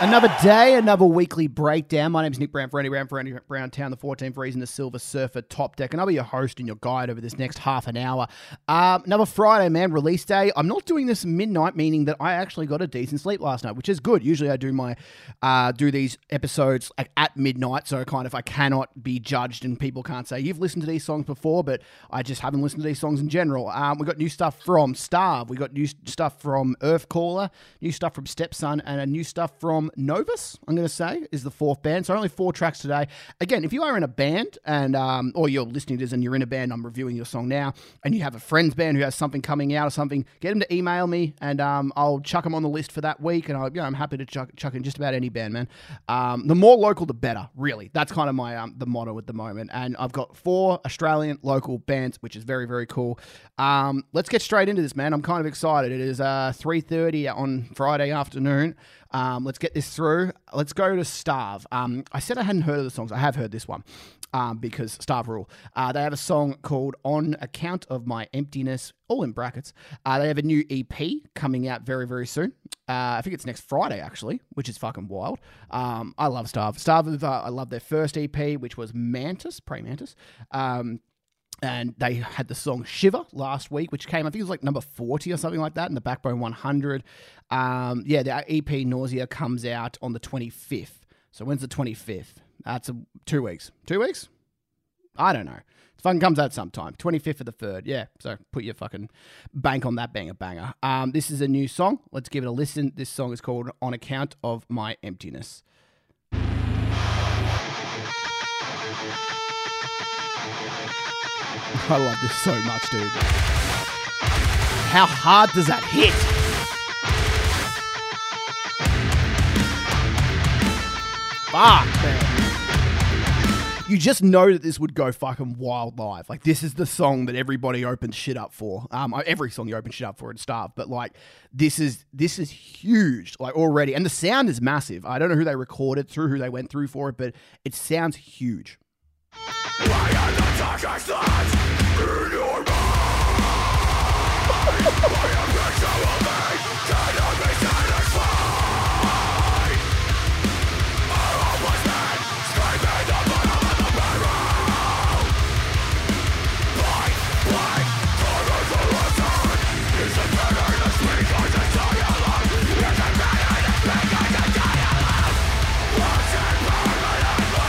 Another day, another weekly breakdown. My name is Nick Brown, for Andy Brown, for Andy Brown Town, the 14th reason, the Silver Surfer Top Deck. And I'll be your host and your guide over this next half an hour. Um, another Friday, man, release day. I'm not doing this midnight, meaning that I actually got a decent sleep last night, which is good. Usually I do my uh, do these episodes like at midnight, so kind of I cannot be judged and people can't say you've listened to these songs before, but I just haven't listened to these songs in general. Um, we got new stuff from Starve, we got new stuff from Earthcaller, new stuff from Stepson, and a new stuff from Novus, I'm going to say, is the fourth band. So only four tracks today. Again, if you are in a band and um, or you're listening to this and you're in a band, I'm reviewing your song now, and you have a friend's band who has something coming out or something, get them to email me and um, I'll chuck them on the list for that week. And I, you know, I'm happy to chuck, chuck in just about any band, man. Um, the more local, the better. Really, that's kind of my um, the motto at the moment. And I've got four Australian local bands, which is very very cool. Um, let's get straight into this, man. I'm kind of excited. It is uh, 3:30 on Friday afternoon. Um, let's get this through. Let's go to Starve. Um, I said I hadn't heard of the songs. I have heard this one um, because Starve Rule. Uh, they have a song called On Account of My Emptiness, all in brackets. Uh, they have a new EP coming out very, very soon. Uh, I think it's next Friday, actually, which is fucking wild. Um, I love Starve. Starve, uh, I love their first EP, which was Mantis, Pray Mantis. Um, and they had the song Shiver last week, which came, I think it was like number 40 or something like that in the Backbone 100. Um, yeah, the EP Nausea comes out on the 25th. So when's the 25th? That's two weeks. Two weeks? I don't know. It fucking comes out sometime. 25th of the 3rd. Yeah, so put your fucking bank on that banger banger. Um, this is a new song. Let's give it a listen. This song is called On Account of My Emptiness. I love this so much, dude. How hard does that hit? Fuck, man. You just know that this would go fucking wild live. Like this is the song that everybody opens shit up for. Um, every song you open shit up for and stuff. But like this is this is huge. Like already, and the sound is massive. I don't know who they recorded through, who they went through for it, but it sounds huge.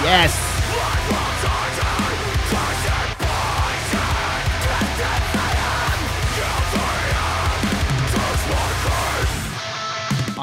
Yes.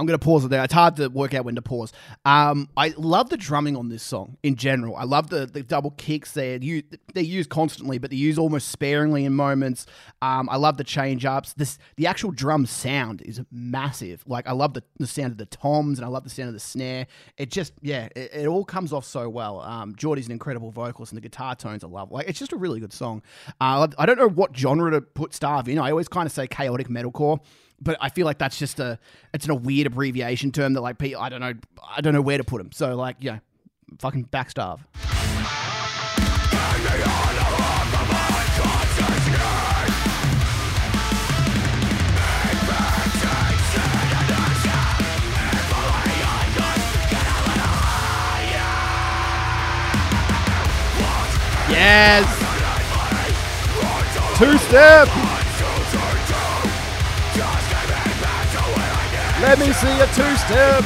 Going to pause it there. It's hard to work out when to pause. Um, I love the drumming on this song in general. I love the, the double kicks. They're, they're used constantly, but they're used almost sparingly in moments. Um, I love the change ups. This The actual drum sound is massive. Like, I love the, the sound of the toms and I love the sound of the snare. It just, yeah, it, it all comes off so well. Um, Geordie's an incredible vocalist and the guitar tones I love. Like, it's just a really good song. Uh, I don't know what genre to put Starve in. I always kind of say chaotic metalcore but I feel like that's just a it's a weird abbreviation term that like people I don't know I don't know where to put them. So like yeah, fucking backstarve. Yes. Two step. Let me see a two step.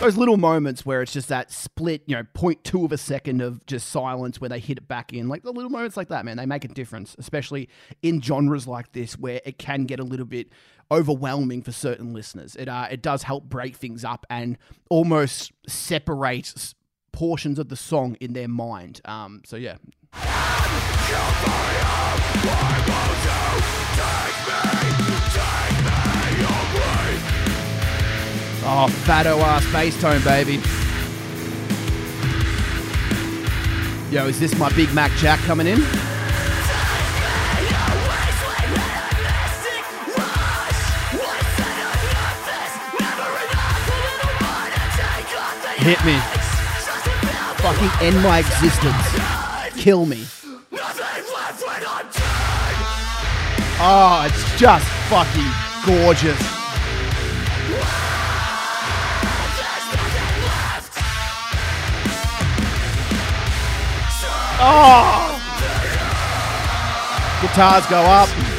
Those little moments where it's just that split, you know, 0.2 of a second of just silence where they hit it back in. Like the little moments like that, man, they make a difference, especially in genres like this where it can get a little bit overwhelming for certain listeners. It, uh, it does help break things up and almost separate portions of the song in their mind. Um, so yeah. Oh, fatto ass bass tone, baby. Yo, is this my Big Mac Jack coming in? Hit me. Fucking end my existence. Kill me. Oh, it's just fucking gorgeous. Oh! Guitars go up.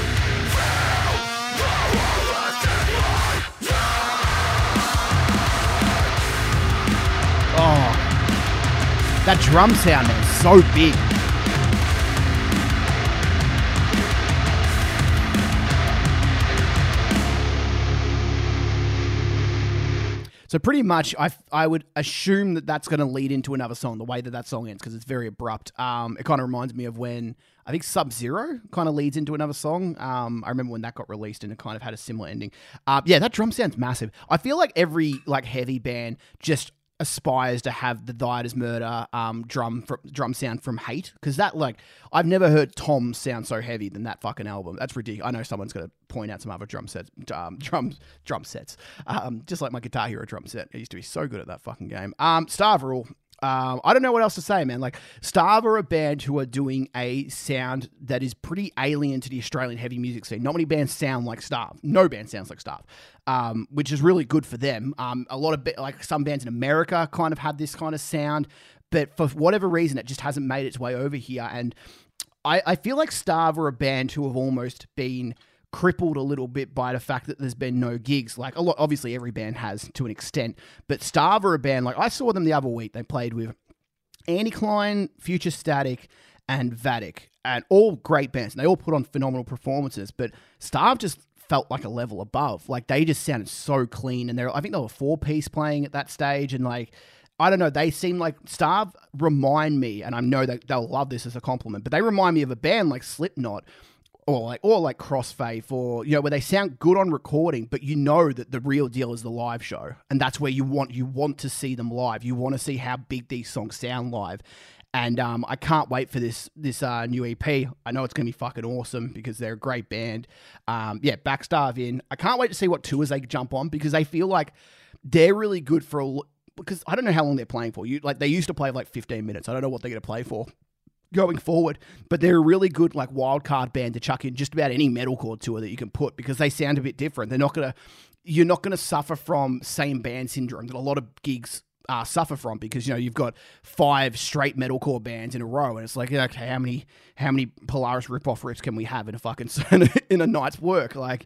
That drum sound is so big. So pretty much, I, I would assume that that's going to lead into another song. The way that that song ends, because it's very abrupt. Um, it kind of reminds me of when I think Sub Zero kind of leads into another song. Um, I remember when that got released and it kind of had a similar ending. Uh, yeah, that drum sound's massive. I feel like every like heavy band just aspires to have the Is Murder um, drum fr- drum sound from Hate because that like I've never heard Tom sound so heavy than that fucking album. That's ridiculous. I know someone's gonna point out some other drum sets, um, drum drum sets, um, just like my Guitar Hero drum set. I used to be so good at that fucking game. Um, Starve Rule. Um, I don't know what else to say, man. Like Starve are a band who are doing a sound that is pretty alien to the Australian heavy music scene. Not many bands sound like Starve. No band sounds like Starve, um, which is really good for them. Um, a lot of like some bands in America kind of have this kind of sound, but for whatever reason, it just hasn't made its way over here. And I, I feel like Starve are a band who have almost been crippled a little bit by the fact that there's been no gigs. Like a lot, obviously every band has to an extent, but Starve are a band. Like I saw them the other week. They played with Andy Klein, Future Static, and Vatic, and all great bands. And they all put on phenomenal performances. But Starve just felt like a level above. Like they just sounded so clean, and they're I think they were four piece playing at that stage, and like. I don't know. They seem like Starve remind me, and I know that they'll love this as a compliment, but they remind me of a band like Slipknot, or like or like Crossfaith, or you know where they sound good on recording, but you know that the real deal is the live show, and that's where you want you want to see them live. You want to see how big these songs sound live, and um, I can't wait for this this uh, new EP. I know it's gonna be fucking awesome because they're a great band. Um, yeah, Backstarve in. I can't wait to see what tours they jump on because they feel like they're really good for a. Because I don't know how long they're playing for. You like they used to play like 15 minutes. I don't know what they're gonna play for going forward. But they're a really good like wild card band to chuck in just about any metalcore tour that you can put because they sound a bit different. They're not gonna you're not gonna suffer from same band syndrome that a lot of gigs uh, suffer from because you know you've got five straight metalcore bands in a row and it's like okay how many how many Polaris ripoff riffs can we have in a fucking in a night's work like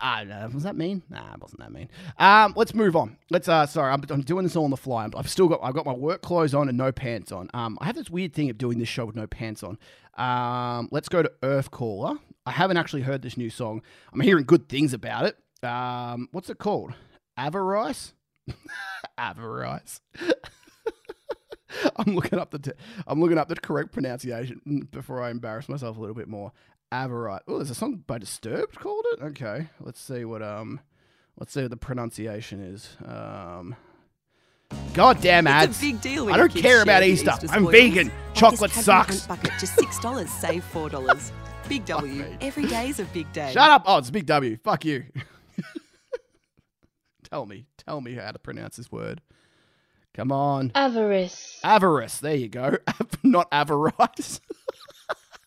I don't know. Was that mean? Nah, it wasn't that mean. Um, let's move on. Let's. Uh, sorry, I'm, I'm doing this all on the fly. I'm, I've still got. I've got my work clothes on and no pants on. Um, I have this weird thing of doing this show with no pants on. Um, let's go to Earthcaller. I haven't actually heard this new song. I'm hearing good things about it. Um, what's it called? Avarice. Avarice. I'm looking up the t- I'm looking up the correct pronunciation before I embarrass myself a little bit more. Averite. Oh, there's a song by Disturbed called it. Okay, let's see what um, let's see what the pronunciation is. Um, goddamn ads. It's a big deal. I don't care about Easter. Easter I'm vegan. Chocolate this Cadbury sucks. Bucket, just six dollars, save four dollars. Big W. me. Every day's a big day. Shut up. Oh, it's a big W. Fuck you. tell me, tell me how to pronounce this word. Come on. Avarice. Avarice. There you go. Not avarice.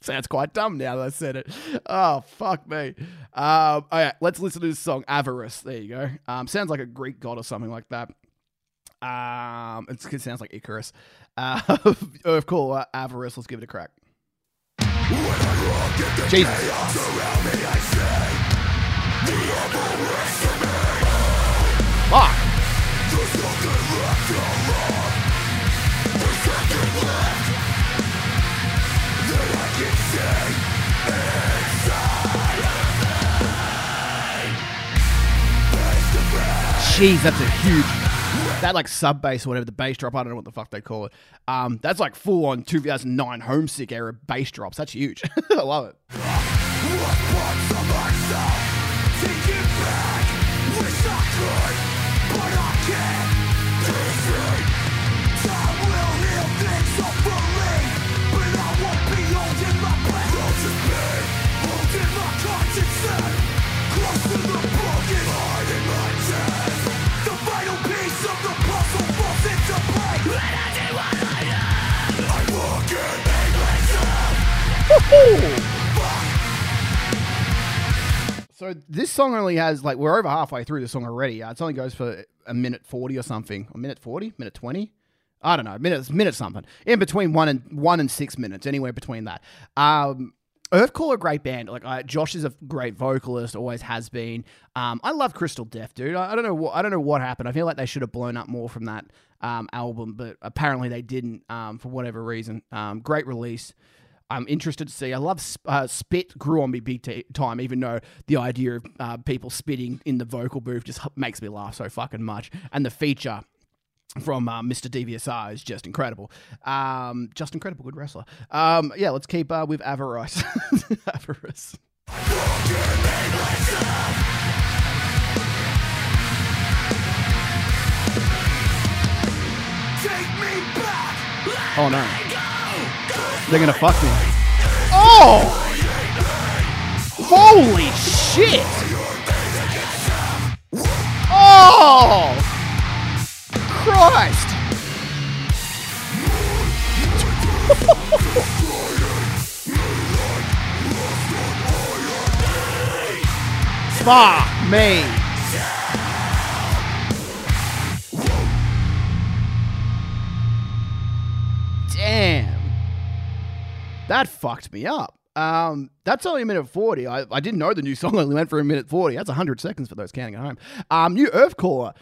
Sounds quite dumb now that I said it. Oh, fuck me. Um, all right, let's listen to this song, Avarice. There you go. Um, sounds like a Greek god or something like that. Um, it sounds like Icarus. Uh, of course, uh, Avarice. Let's give it a crack. Jesus. Fuck. Jeez, that's a huge. That like sub bass or whatever the bass drop. I don't know what the fuck they call it. Um, that's like full on 2009 homesick era bass drops. That's huge. I love it. So this song only has like we're over halfway through the song already. Uh, it only goes for a minute forty or something. A minute forty, minute twenty. I don't know, minutes, minute something in between one and one and six minutes, anywhere between that. Um, Earthcaller, a great band. Like Josh is a great vocalist, always has been. Um, I love Crystal Death, dude. I, I don't know what I don't know what happened. I feel like they should have blown up more from that um, album, but apparently they didn't um, for whatever reason. Um, great release. I'm interested to see. I love uh, spit grew on me big t- time, even though the idea of uh, people spitting in the vocal booth just makes me laugh so fucking much. And the feature from uh, Mr. DVSR is just incredible. Um, just incredible, good wrestler. Um, yeah, let's keep uh, with Avarice. Avarice. Oh no. They're gonna fuck me. Oh! Holy shit! Oh! Christ! Fuck me! That fucked me up. Um, that's only a minute 40. I, I didn't know the new song only went for a minute 40. That's 100 seconds for those counting at home. Um, new Earthcaller.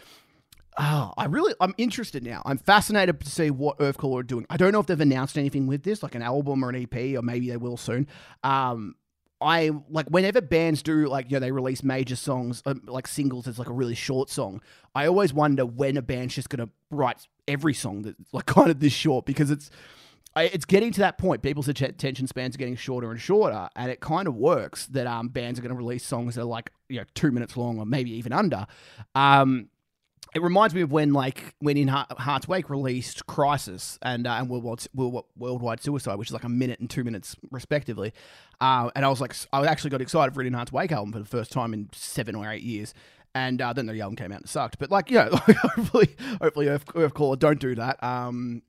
Oh, I really, I'm interested now. I'm fascinated to see what Earthcaller are doing. I don't know if they've announced anything with this, like an album or an EP, or maybe they will soon. Um, I like whenever bands do like you know they release major songs um, like singles as like a really short song. I always wonder when a band's just gonna write every song that's like kind of this short because it's it's getting to that point. People's attention spans are getting shorter and shorter, and it kind of works that um bands are going to release songs that are like you know two minutes long or maybe even under. Um, it reminds me of when like when In Hearts Wake released Crisis and uh, and Worldwide, Worldwide Suicide, which is like a minute and two minutes respectively. Uh, and I was like, I actually got excited for an Hearts Wake album for the first time in seven or eight years. And uh, then the album came out and sucked. But like, yeah, hopefully, hopefully Earth, Earthcaller don't do that. Um,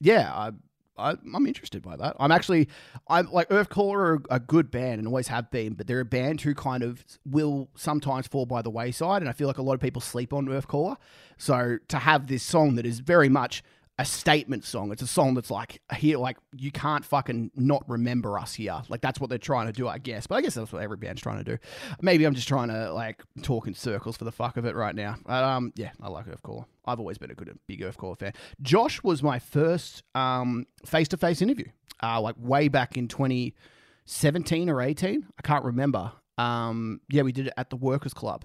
yeah, I, am interested by that. I'm actually, I'm like Earthcaller are a good band and always have been, but they're a band who kind of will sometimes fall by the wayside, and I feel like a lot of people sleep on Earthcaller. So to have this song that is very much a statement song. It's a song that's like here, like you can't fucking not remember us here. Like that's what they're trying to do, I guess. But I guess that's what every band's trying to do. Maybe I'm just trying to like talk in circles for the fuck of it right now. But, um, yeah, I like Earthcaller. I've always been a good big Earthcaller fan. Josh was my first um face to face interview, uh, like way back in 2017 or 18. I can't remember. Um, yeah, we did it at the Workers Club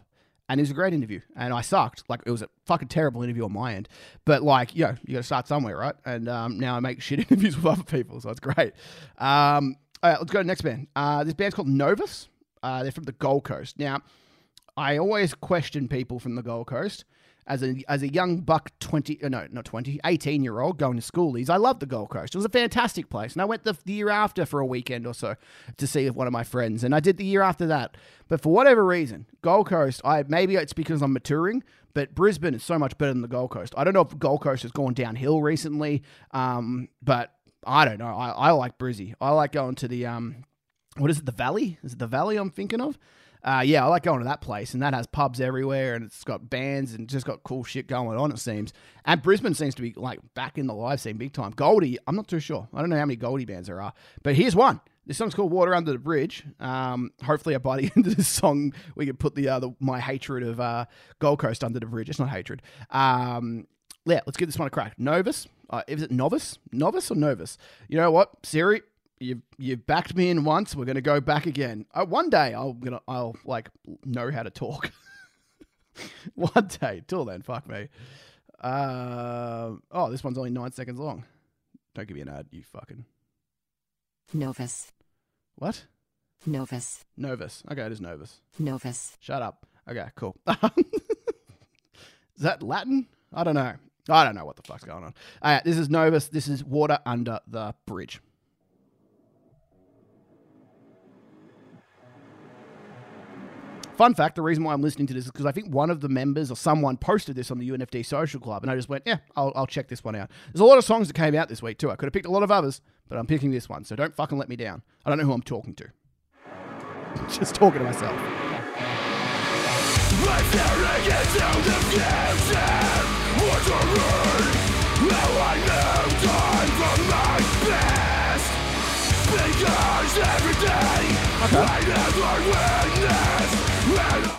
and it was a great interview. And I sucked. Like it was a fucking terrible interview on my end. But like, yo, you got to start somewhere, right? And um, now I make shit interviews with other people, so it's great. Um, all right, let's go to the next band. Uh, this band's called Novus. Uh, they're from the Gold Coast. Now, I always question people from the Gold Coast as a as a young buck 20 uh, no not 20 18 year old going to schoolies i loved the gold coast. It was a fantastic place and i went the, the year after for a weekend or so to see one of my friends and i did the year after that. But for whatever reason gold coast i maybe it's because i'm maturing but brisbane is so much better than the gold coast. I don't know if gold coast has gone downhill recently um, but i don't know. I, I like brizzy. I like going to the um, what is it the valley? Is it the valley i'm thinking of uh, yeah, I like going to that place, and that has pubs everywhere, and it's got bands and just got cool shit going on. It seems, and Brisbane seems to be like back in the live scene big time. Goldie, I'm not too sure. I don't know how many Goldie bands there are, but here's one. This song's called "Water Under the Bridge." Um, hopefully, by the end of this song, we can put the, uh, the my hatred of uh, Gold Coast under the bridge. It's not hatred. Um, yeah, let's give this one a crack. Novus, uh, is it novice, novice or novus? You know what, Siri? You've you've backed me in once. We're gonna go back again. Uh, one day I'm gonna I'll like know how to talk. one day. Till then, fuck me. Uh, oh, this one's only nine seconds long. Don't give me an ad, you fucking. Novus. What? Novus. Novus. Okay, it is Novus. Novus. Shut up. Okay, cool. is that Latin? I don't know. I don't know what the fuck's going on. All right, this is Novus. This is Water Under the Bridge. Fun fact: the reason why I'm listening to this is because I think one of the members or someone posted this on the UNFD Social Club, and I just went, "Yeah, I'll, I'll check this one out." There's a lot of songs that came out this week too. I could have picked a lot of others, but I'm picking this one. So don't fucking let me down. I don't know who I'm talking to. just talking to myself.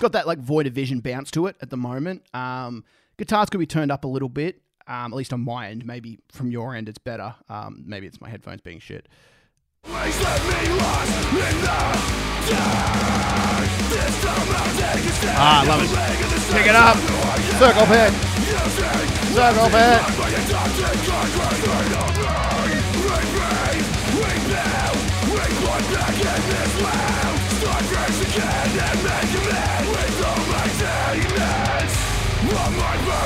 Got that like void of vision bounce to it at the moment. Um, guitars could be turned up a little bit, um, at least on my end. Maybe from your end, it's better. Um, maybe it's my headphones being shit. Ah, I love it. Pick it up. Circle pit. Circle pit.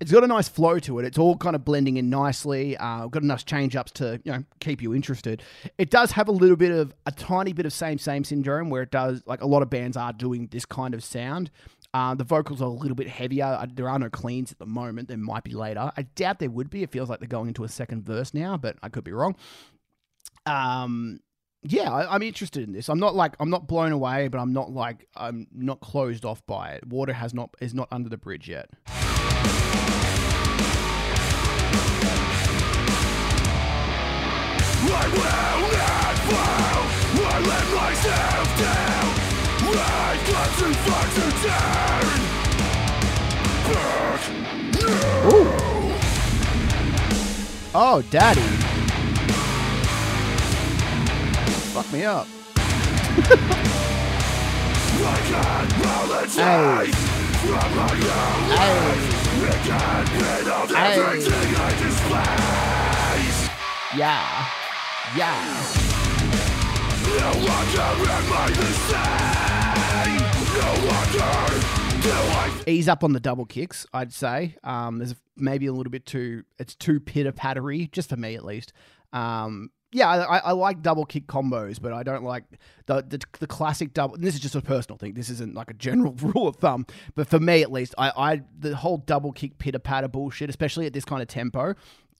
it's got a nice flow to it. It's all kind of blending in nicely. Uh, got enough change ups to you know keep you interested. It does have a little bit of a tiny bit of same same syndrome where it does like a lot of bands are doing this kind of sound. Uh, the vocals are a little bit heavier. Uh, There are no cleans at the moment. There might be later. I doubt there would be. It feels like they're going into a second verse now, but I could be wrong. Um, yeah, I, I'm interested in this. I'm not like I'm not blown away, but I'm not like I'm not closed off by it. Water has not is not under the bridge yet. Ooh. Oh, daddy. Fuck me up. hey. Hey. Hey. Yeah. Yeah. Ease up on the double kicks, I'd say. Um, there's maybe a little bit too, it's too pitter pattery, just for me at least. Um, yeah, I, I like double kick combos, but I don't like the, the the classic double. This is just a personal thing. This isn't like a general rule of thumb, but for me at least, I, I the whole double kick pitter patter bullshit, especially at this kind of tempo,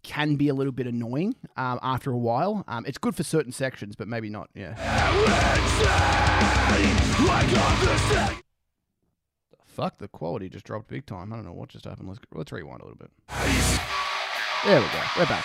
can be a little bit annoying um, after a while. Um, it's good for certain sections, but maybe not. Yeah. Fuck, the quality just dropped big time. I don't know what just happened. Let's let's rewind a little bit. There we go. We're back.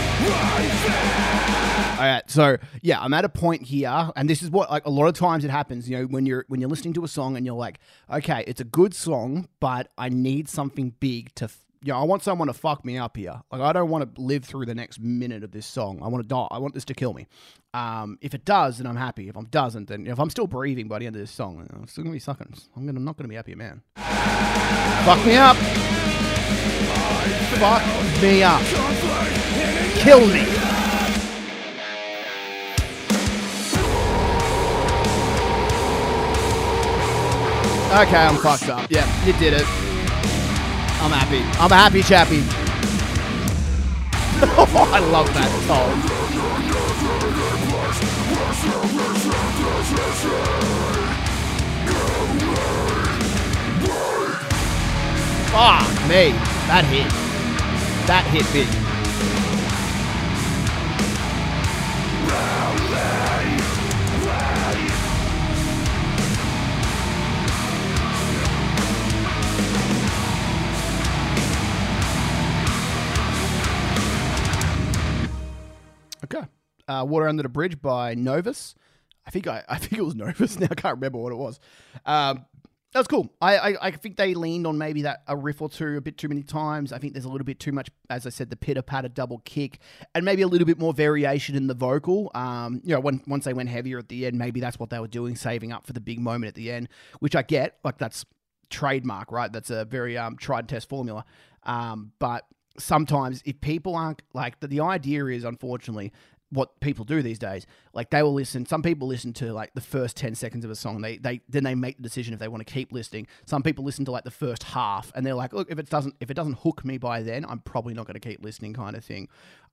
All right, so yeah, I'm at a point here, and this is what like a lot of times it happens. You know, when you're when you're listening to a song and you're like, okay, it's a good song, but I need something big to. Know, I want someone to fuck me up here. Like, I don't want to live through the next minute of this song. I want to die. I want this to kill me. Um, if it does, then I'm happy. If it doesn't, then if I'm still breathing by the end of this song, I'm still gonna be sucking. I'm gonna I'm not gonna be happy, man. Fuck me up. Fuck me up. Kill me. Okay, I'm fucked up. Yeah, you did it. I'm happy. I'm happy chappy. Oh, I love that song. Fuck me. That hit. That hit big. Uh, Water Under the Bridge by Novus. I think I, I think it was Novus. Now I can't remember what it was. Um, that was cool. I, I, I think they leaned on maybe that a riff or two a bit too many times. I think there's a little bit too much, as I said, the pitter patter double kick, and maybe a little bit more variation in the vocal. Um, you know, when, once they went heavier at the end, maybe that's what they were doing, saving up for the big moment at the end, which I get. Like that's trademark, right? That's a very um, tried and test formula. Um, but sometimes if people aren't like the, the idea is unfortunately what people do these days. Like they will listen some people listen to like the first 10 seconds of a song. They they then they make the decision if they want to keep listening. Some people listen to like the first half and they're like look if it doesn't if it doesn't hook me by then i'm probably not going to keep listening kind of thing.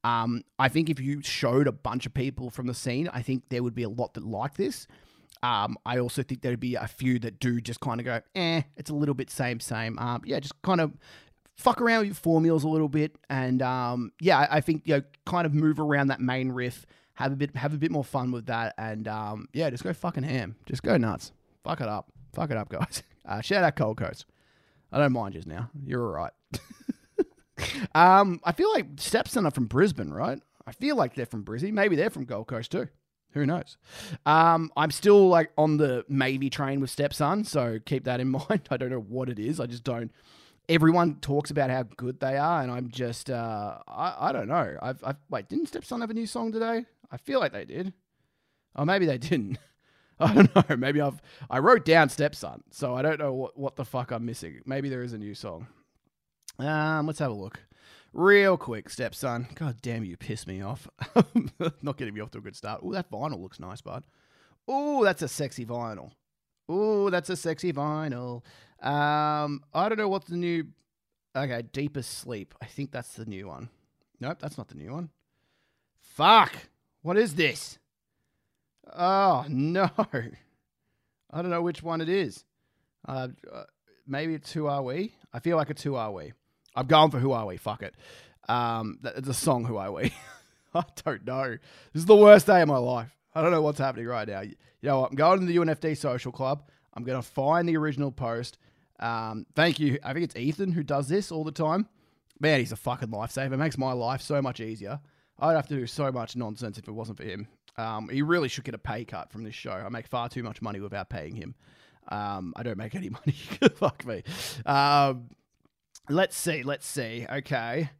Um, i think if you showed a bunch of people from the scene i think there would be a lot that like this. Um, I also think there'd be a few that do just kind of go, eh, it's a little bit same, same. Um, yeah, just kind of fuck around with your formulas a little bit, and um, yeah, I, I think you know, kind of move around that main riff, have a bit, have a bit more fun with that, and um, yeah, just go fucking ham, just go nuts, fuck it up, fuck it up, guys. Uh, shout out Gold Coast. I don't mind just now. You're all right. um, I feel like Stepson are from Brisbane, right? I feel like they're from Brizzy. Maybe they're from Gold Coast too. Who knows? Um, I'm still like on the maybe train with Stepson, so keep that in mind. I don't know what it is. I just don't. Everyone talks about how good they are, and I'm just, uh, I, I don't know. I've, I've, wait, didn't Stepson have a new song today? I feel like they did. Oh, maybe they didn't. I don't know. Maybe I've, I wrote down Stepson, so I don't know what, what the fuck I'm missing. Maybe there is a new song. Um, let's have a look. Real quick, stepson. God damn, you piss me off. Not getting me off to a good start. Oh, that vinyl looks nice, bud. Oh, that's a sexy vinyl. Oh, that's a sexy vinyl. Um, I don't know what's the new. Okay, Deepest Sleep. I think that's the new one. Nope, that's not the new one. Fuck. What is this? Oh no. I don't know which one it is. Uh, uh, maybe it's Who Are We? I feel like it's Who Are We. I'm going for Who Are We? Fuck it. Um, it's a song Who Are We? I don't know. This is the worst day of my life. I don't know what's happening right now. You know what? I'm going to the UNFD social club. I'm going to find the original post. Um, thank you. I think it's Ethan who does this all the time. Man, he's a fucking lifesaver. It makes my life so much easier. I'd have to do so much nonsense if it wasn't for him. Um, he really should get a pay cut from this show. I make far too much money without paying him. Um, I don't make any money. Fuck me. Um, let's see. Let's see. Okay.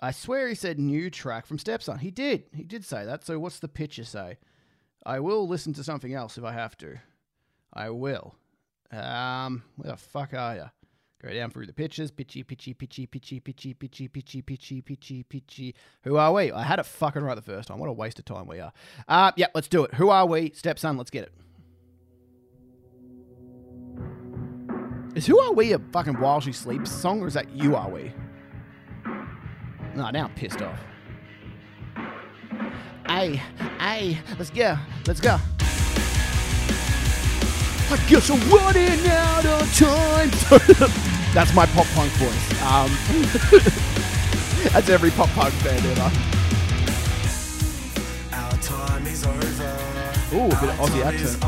I swear he said new track from Stepson. He did. He did say that. So what's the picture say? I will listen to something else if I have to. I will. Um, where the fuck are you? Go down through the pictures. Pitchy, pitchy, pitchy, pitchy, pitchy, pitchy, pitchy, pitchy, pitchy, pitchy. Who are we? I had it fucking right the first time. What a waste of time we are. Uh, yeah, let's do it. Who are we? Stepson, let's get it. Is Who Are We a fucking While She Sleeps song or is that You Are We? No, now I'm pissed off. Hey, hey, let's go, let's go. I guess I'm running out of time. that's my pop punk voice. Um, that's every pop punk band ever. Our time is over. Ooh, a bit of Aussie accent.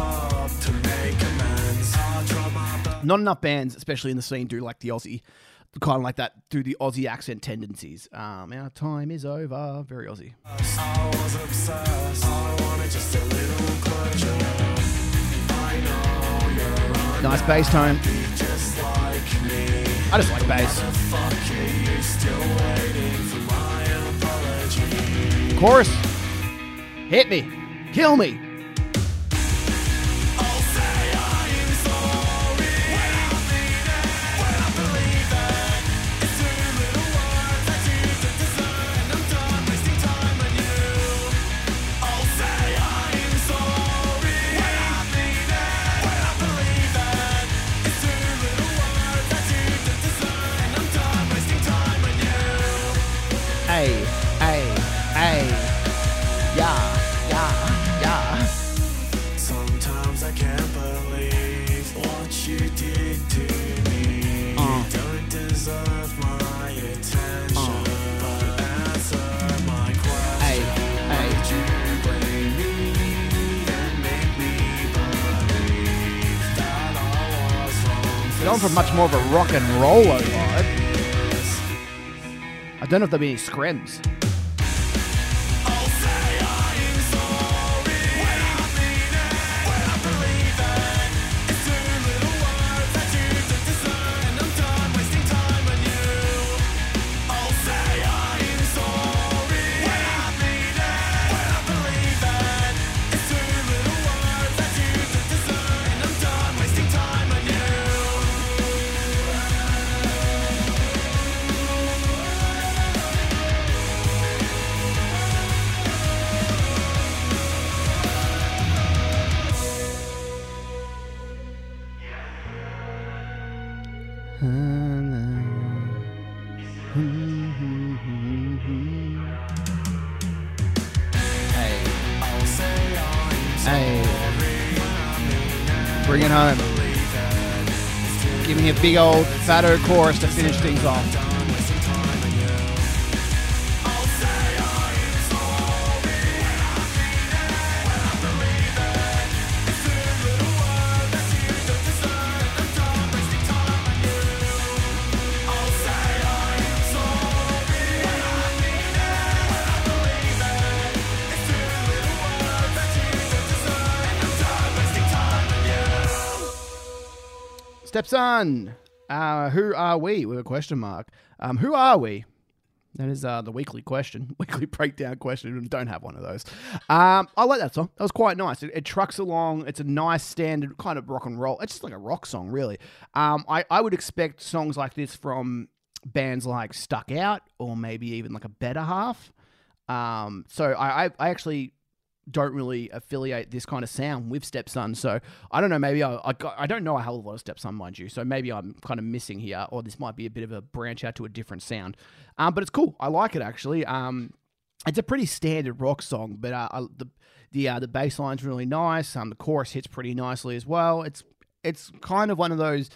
to make amends. I'll drop my bu- Not enough bands, especially in the scene, do like the Aussie, kind of like that, do the Aussie accent tendencies. Um, our time is over. Very Aussie. Nice bass tone. I just like bass. Chorus. Hit me. Kill me. More of a rock and roller vibe. I don't know if there'll be any screams. Big old fatto chorus to finish things off. Stepson, uh, who are we? With a question mark. Um, who are we? That is uh, the weekly question, weekly breakdown question. Don't have one of those. Um, I like that song. That was quite nice. It, it trucks along. It's a nice standard kind of rock and roll. It's just like a rock song, really. Um, I, I would expect songs like this from bands like Stuck Out or maybe even like a Better Half. Um, so I, I, I actually don't really affiliate this kind of sound with Stepson. So I don't know. Maybe I I, I don't know a hell of a lot of Stepson, mind you. So maybe I'm kind of missing here, or this might be a bit of a branch out to a different sound. Um, but it's cool. I like it actually. Um, it's a pretty standard rock song, but uh, I- the the uh, the bass line's really nice. Um, the chorus hits pretty nicely as well. It's it's kind of one of those.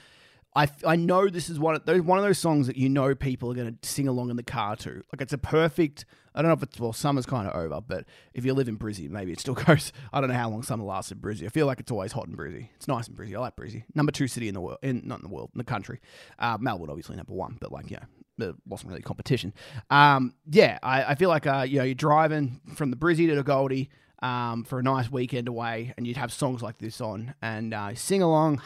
I, I know this is one of those one of those songs that you know people are going to sing along in the car to. Like it's a perfect. I don't know if it's well, summer's kind of over, but if you live in Brizzy, maybe it still goes. I don't know how long summer lasts in Brizzy. I feel like it's always hot in Brizzy. It's nice in Brizzy. I like Brizzy. Number two city in the world, in not in the world, in the country. Uh, Melbourne obviously number one, but like yeah, there wasn't really competition. Um, yeah, I, I feel like uh, you know you're driving from the Brizzy to the Goldie. Um, for a nice weekend away, and you'd have songs like this on and uh, sing along,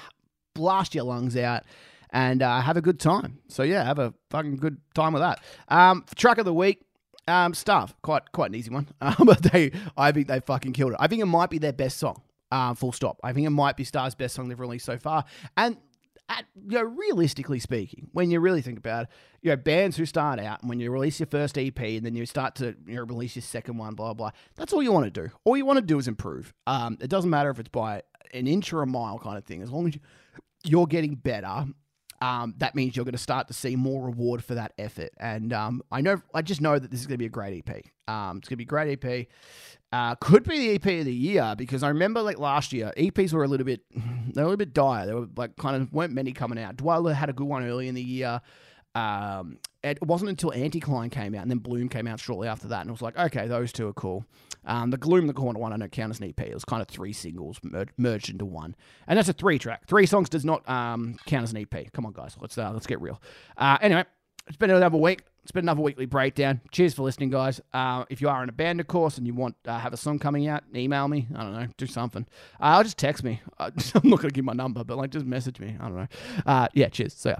blast your lungs out and uh, have a good time. So yeah, have a fucking good time with that. Um, truck of the week, um, stuff quite quite an easy one, um, but they I think they fucking killed it. I think it might be their best song. Uh, full stop. I think it might be Starve's best song they've released so far, and. At, you know, realistically speaking, when you really think about it, you know, bands who start out and when you release your first EP and then you start to you know, release your second one, blah blah. That's all you want to do. All you want to do is improve. Um, it doesn't matter if it's by an inch or a mile kind of thing. As long as you, you're getting better, um, that means you're going to start to see more reward for that effort. And um, I know, I just know that this is going to be a great EP. Um, it's going to be a great EP. Uh, could be the EP of the year because I remember like last year, EPs were a little bit, they were a little bit dire. They were like kind of weren't many coming out. Dweller had a good one early in the year. Um, it wasn't until Anticline came out and then Bloom came out shortly after that, and it was like, okay, those two are cool. Um, the Gloom, the Corner one, I don't count as an EP. It was kind of three singles mer- merged into one, and that's a three track. Three songs does not um, count as an EP. Come on, guys, let's uh, let's get real. Uh, anyway, it's been another week. It's been another weekly breakdown. Cheers for listening, guys. Uh, if you are in a band, of course, and you want uh, have a song coming out, email me. I don't know, do something. Uh, I'll just text me. Uh, I'm not gonna give my number, but like just message me. I don't know. Uh, yeah, cheers. So yeah.